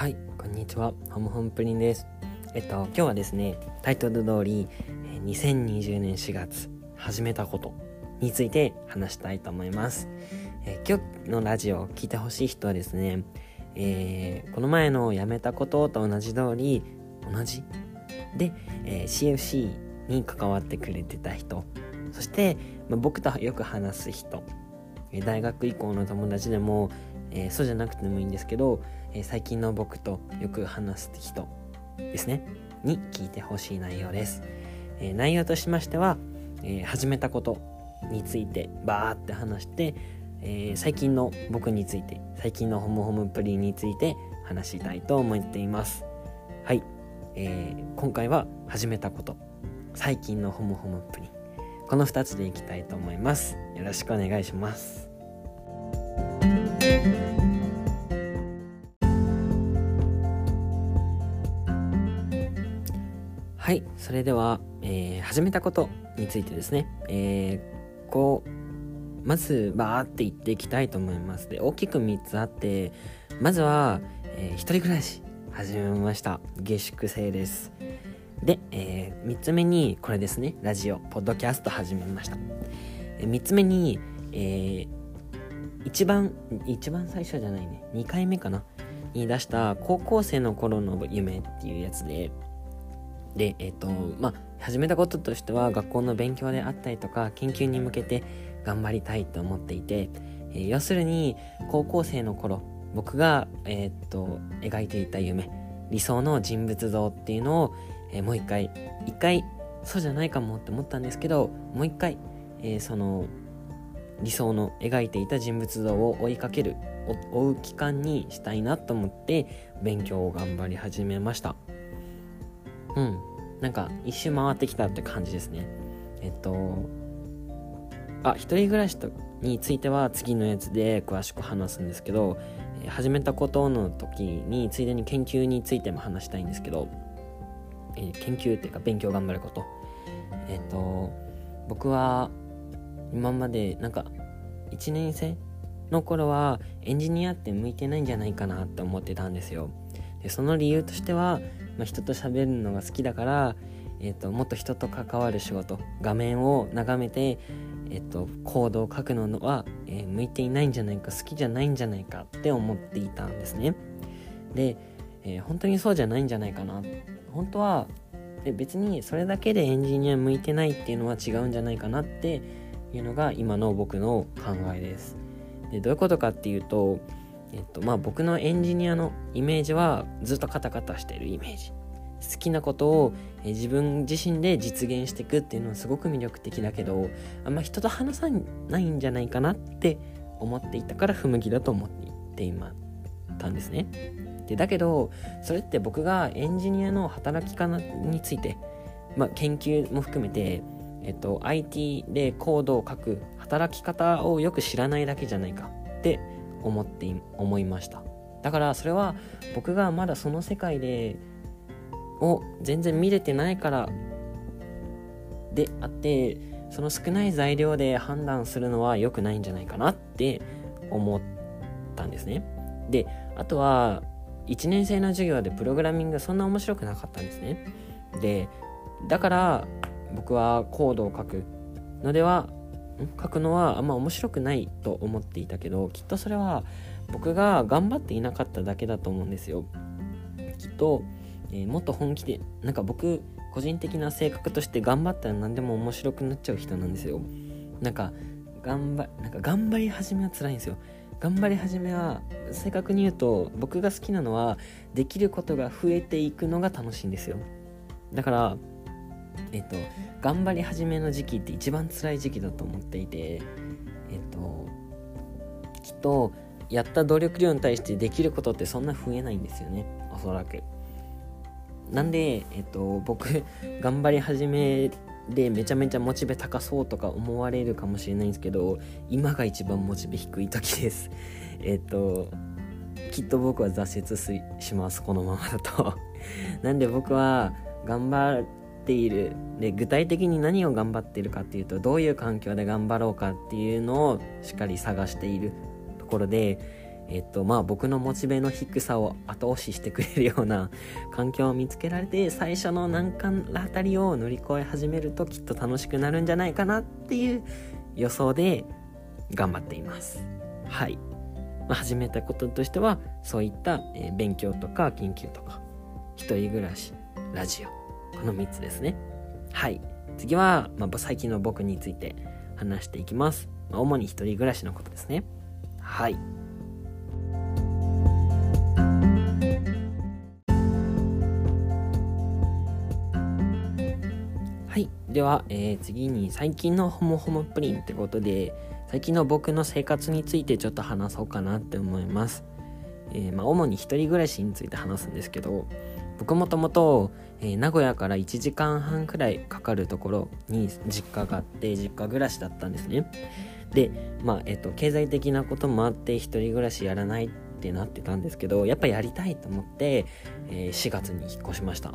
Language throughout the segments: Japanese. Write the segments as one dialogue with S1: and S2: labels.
S1: はいこんにちは。ハムホンプリンです。えっと今日はですねタイトル通り2020年4月始めたことについて話したいと思います、えー、今日のラジオを聞いてほしい人はですね、えー、この前のやめたことと同じ通り同じ？で、えー、CFC に関わってくれてた人そして、まあ、僕とよく話す人大学以降の友達でも、えー、そうじゃなくてもいいんですけどえー、最近の僕とよく話す人ですね。に聞いてほしい内容です、えー、内容としましては、えー、始めたことについてバーって話して、え最近の僕について最近のホムホムプリンについて話したいと思っています。はい、え今回は始めたこと。最近のホムホムプリンこの2つでいきたいと思います。よろしくお願いします。はい、それでは、えー、始めたことについてですね、えー、こう、まず、バーって言っていきたいと思います。で、大きく3つあって、まずは、えー、一人暮らし、始めました。下宿制です。で、えー、3つ目に、これですね、ラジオ、ポッドキャスト始めました。えー、3つ目に、えー、一番、一番最初じゃないね、2回目かな、に出した高校生の頃の夢っていうやつで、で、えっ、ー、と、まあ、始めたこととしては学校の勉強であったりとか研究に向けて頑張りたいと思っていて、えー、要するに高校生の頃僕が、えー、っと描いていた夢理想の人物像っていうのを、えー、もう一回一回そうじゃないかもって思ったんですけどもう一回、えー、その理想の描いていた人物像を追いかける追う期間にしたいなと思って勉強を頑張り始めました。うん。なんか一周回ってきたって感じですね。えっとあ一人暮らしとについては次のやつで詳しく話すんですけど、え、始めたことの時についでに研究についても話したいんですけど、えー、研究っていうか勉強頑張ること。えっと僕は今までなんか1年生の頃はエンジニアって向いてないんじゃないかなって思ってたんですよ。でその理由としてはまあ、人と喋るのが好きだから、えーと、もっと人と関わる仕事画面を眺めて、えーと、コードを書くのは、えー、向いていないんじゃないか好きじゃないんじゃないかって思っていたんですね。で、えー、本当にそうじゃないんじゃないかな。本当はで別にそれだけでエンジニア向いてないっていうのは違うんじゃないかなっていうのが今の僕の考えです。でどういうことかっていうとえっとまあ僕のエンジニアのイメージはずっとカタカタしてるイメージ。好きなことを、自分自身で実現していくっていうのはすごく魅力的だけどあんま人と話さないんじゃないかなって思っていたから不向きだと思っていまたんですね。でだけどそれって僕がエンジニアの働き方について、まあ、研究も含めて、えっと、IT でコードを書く働き方をよく知らないだけじゃないかって思って思いました。だからそれは僕がまだその世界でを全然見れてないからであってその少ない材料で判断するのは良くないんじゃないかなって思ったんですね。であとは1年生の授業でプログラミングそんな面白くなかったんですね。でだから僕はコードを書くのでは書くのはあんま面白くないと思っていたけどきっとそれは僕が頑張っていなかっただけだと思うんですよ。きっと、えー、もっと本気でなんか僕個人的な性格として頑張ったら何でも面白くなっちゃう人なんですよ。なんか頑張なんか頑張り始めは辛いんですよ。頑張り始めは正確に言うと僕が好きなのはできることが増えていくのが楽しいんですよ。だからえっと頑張り始めの時期って一番辛い時期だと思っていてえっときっとやった努力量に対してできることってそんな増えないんですよねおそらく。なんでえっと僕頑張り始めでめちゃめちゃモチベ高そうとか思われるかもしれないんですけど今が一番モチベ低い時です。えっときっと僕は挫折しますこのままだと。なんで僕は頑張っている。で具体的に何を頑張っているかっていうとどういう環境で頑張ろうかっていうのをしっかり探しているところで、えっとまあ僕のモチベの低さを後押ししてくれるような環境を見つけられて最初の難関あたりを乗り越え始めるときっと楽しくなるんじゃないかなっていう予想で頑張っています。はい、ま、始めたこととしてはそういった、え、勉強とか研究とか一人暮らしラジオこの3つですね。はい。次は、まあ、最近の僕について話していきます、まあ、主に一人暮らしのことですね。はい。はい。では、えー、次に最近のホモホモプリンってことで最近の僕の生活についてちょっと話そうかなって思います、えー、まあ、主に一人暮らしについて話すんですけど僕もともと、え名古屋から1時間半くらいかかるところに実家があって実家暮らしだったんですね。でまあえっ、と経済的なこともあって一人暮らしやらないってなってたんですけどやっぱやりたいと思って、え、4月に引っ越しました。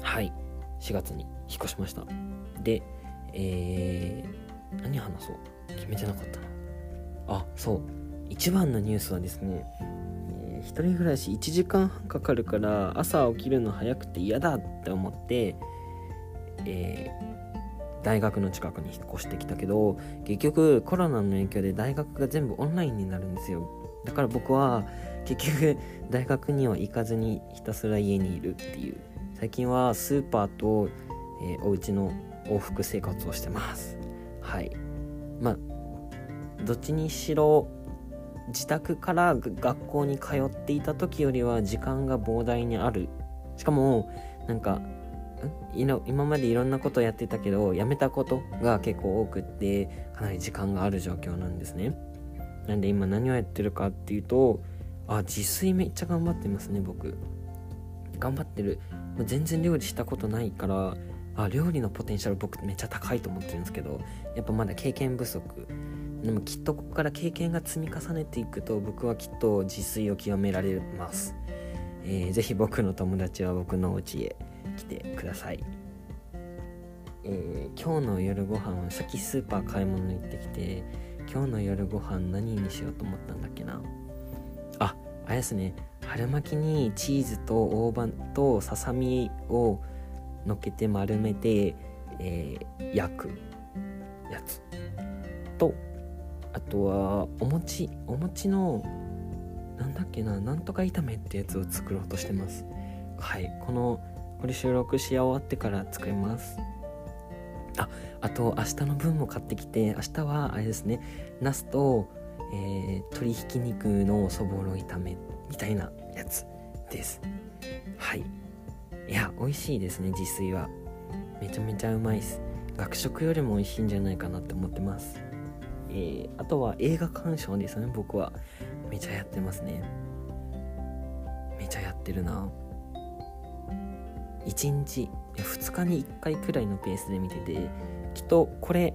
S1: はい。4月に引っ越しました。でえー、何話そう。決めてなかったな。あそう。一番のニュースはですね一人暮らし1時間半かかるから朝起きるの早くて嫌だって思って、えー、大学の近くに引っ越してきたけど結局コロナの影響で大学が全部オンラインになるんですよ。だから僕は結局大学には行かずにひたすら家にいるっていう。最近はスーパーと、えー、お家の往復生活をしてます。はい。まあどっちにしろ自宅から学校に通っていた時よりは時間が膨大にある。しかもなんか今までいろんなことをやってたけどやめたことが結構多くってかなり時間がある状況なんですね。なんで今何をやってるかっていうとあ自炊めっちゃ頑張ってますね僕。頑張ってる。全然料理したことないからあ料理のポテンシャル僕めっちゃ高いと思ってるんですけどやっぱまだ経験不足。でもきっとここから経験が積み重ねていくと僕はきっと自炊を極められます、えー、ぜひ僕の友達は僕のお家へ来てください、えー、今日の夜ご飯はさっきスーパー買い物行ってきて今日の夜ご飯何にしようと思ったんだっけな。ああれですね。春巻きにチーズと大葉とささみをのっけて丸めて、えー、焼くやつとあとはお餅お餅のなんだっけななんとか炒めってやつを作ろうとしてます。はいこのこれ収録し終わってから作ります。ああと明日の分も買ってきて明日はあれですねナスと、えー、鶏ひき肉のそぼろ炒めみたいなやつです。はい。いや美味しいですね自炊は。めちゃめちゃうまいです。学食よりも美味しいんじゃないかなって思ってます。えー、あとは映画鑑賞ですね僕は。めちゃやってますね。めちゃやってるな。1日2日に1回くらいのペースで見ててきっとこれ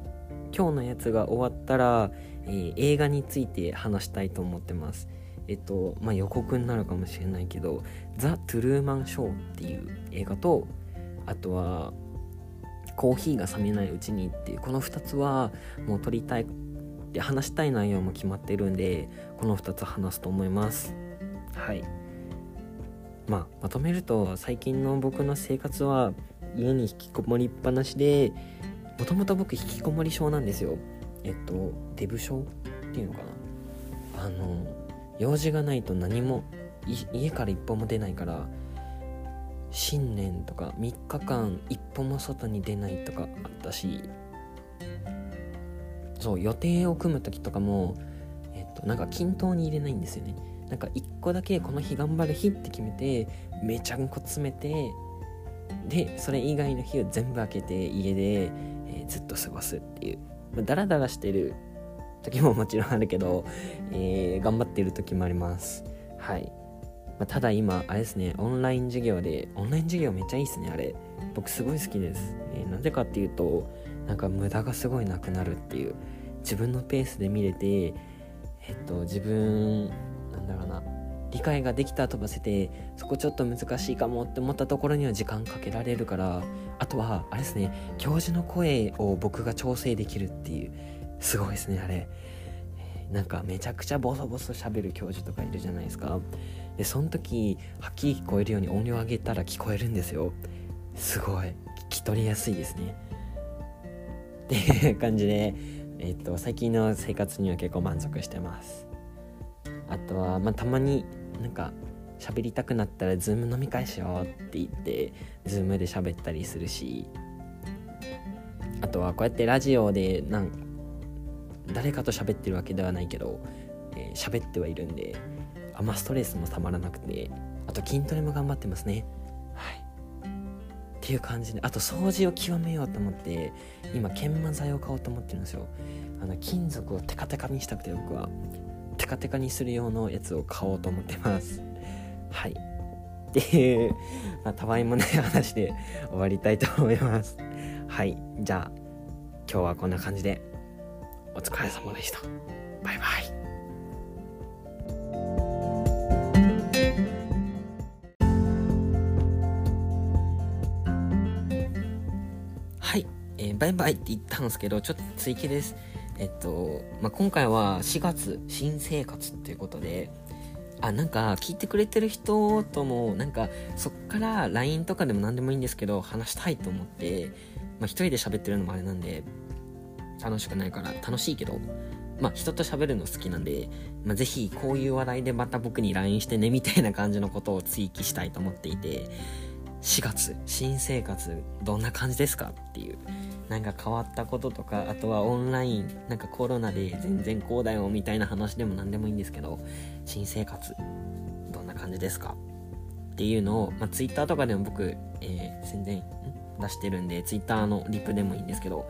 S1: 今日のやつが終わったら、えー、映画について話したいと思ってます。えっとまあ予告になるかもしれないけど「ザ・トゥルーマン・ショー」っていう映画とあとは「コーヒーが冷めないうちに」っていうこの2つはもう撮りたいで話したい内容も決まってるんでこの2つ話すと思います。はい。まあまとめると最近の僕の生活は家に引きこもりっぱなしでもともと僕引きこもり症なんですよ。えっとデブ症っていうのかな。あの用事がないと何も家から一歩も出ないから新年とか3日間一歩も外に出ないとかあったしそう予定を組む時とかもえっとなんか均等に入れないんですよね。なんか1個だけこの日頑張る日って決めてめちゃんこ詰めてでそれ以外の日を全部開けて家で、えー、ずっと過ごすっていう、まあ、ダラダラしてる時ももちろんあるけど、えー、頑張ってる時もあります。はい、まあ、ただ今あれですねオンライン授業でオンライン授業めっちゃいいっすねあれ。僕すごい好きです、えー、なんでかっていうとなんか無駄がすごいなくなるっていう自分のペースで見れてえっと自分なんだろうな理解ができた飛ばせてそこちょっと難しいかもって思ったところには時間かけられるからあとはあれですね教授の声を僕が調整できるっていうすごいですねあれ。なんかめちゃくちゃボソボソ喋る教授とかいるじゃないですか。でその時はっきり聞こえるように音量上げたら聞こえるんですよ。すごい。聞き取りやすいですね。っていう感じで、えっと、最近の生活には結構満足してます。あとは、まあ、たまになんか喋りたくなったらズーム飲み会しようって言ってズームで喋ったりするしあとはこうやってラジオでなん誰かと喋ってるわけではないけど喋、えー、ってはいるんであんまストレスもたまらなくてあと筋トレも頑張ってますね。っていう感じであと掃除を極めようと思って今研磨剤を買おうと思ってるんですよ。あの金属をテカテカにしたくて僕は。テカテカにする用のやつを買おうと思ってます。はい。っていう、まあ、たわいもない話で 終わりたいと思います。はい。じゃあ今日はこんな感じで。お疲れ様でした。バイバイ。バイバイって言ったんですけど、ちょっと追記です。えっと、まあ、今回は4月、新生活っていうことで、あ、なんか聞いてくれてる人とも、なんかそっから LINE とかでも何でもいいんですけど、話したいと思って、まあ、一人で喋ってるのもあれなんで、楽しくないから楽しいけど、まあ、人と喋るの好きなんで、まあ、ぜひこういう話題でまた僕に LINE してねみたいな感じのことを追記したいと思っていて、4月新生活どんな感じですかっていうなんか変わったこととかあとはオンラインなんかコロナで全然こうだよみたいな話でも何でもいいんですけど新生活どんな感じですかっていうのを、まあ、Twitter とかでも僕、えー、宣伝出してるんで Twitter のリプでもいいんですけど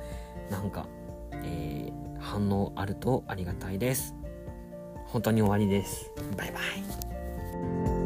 S1: なんか、えー、反応あるとありがたいです。本当に終わりです。バイバイ。